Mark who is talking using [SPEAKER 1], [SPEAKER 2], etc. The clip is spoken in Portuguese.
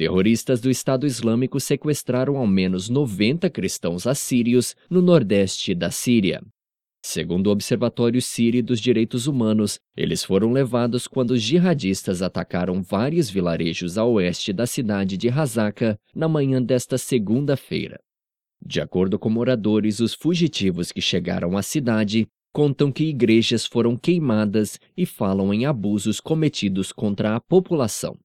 [SPEAKER 1] terroristas do Estado Islâmico sequestraram ao menos 90 cristãos assírios no nordeste da Síria. Segundo o Observatório Sírio dos Direitos Humanos, eles foram levados quando os jihadistas atacaram vários vilarejos a oeste da cidade de Razaka na manhã desta segunda-feira. De acordo com moradores, os fugitivos que chegaram à cidade contam que igrejas foram queimadas e falam em abusos cometidos contra a população.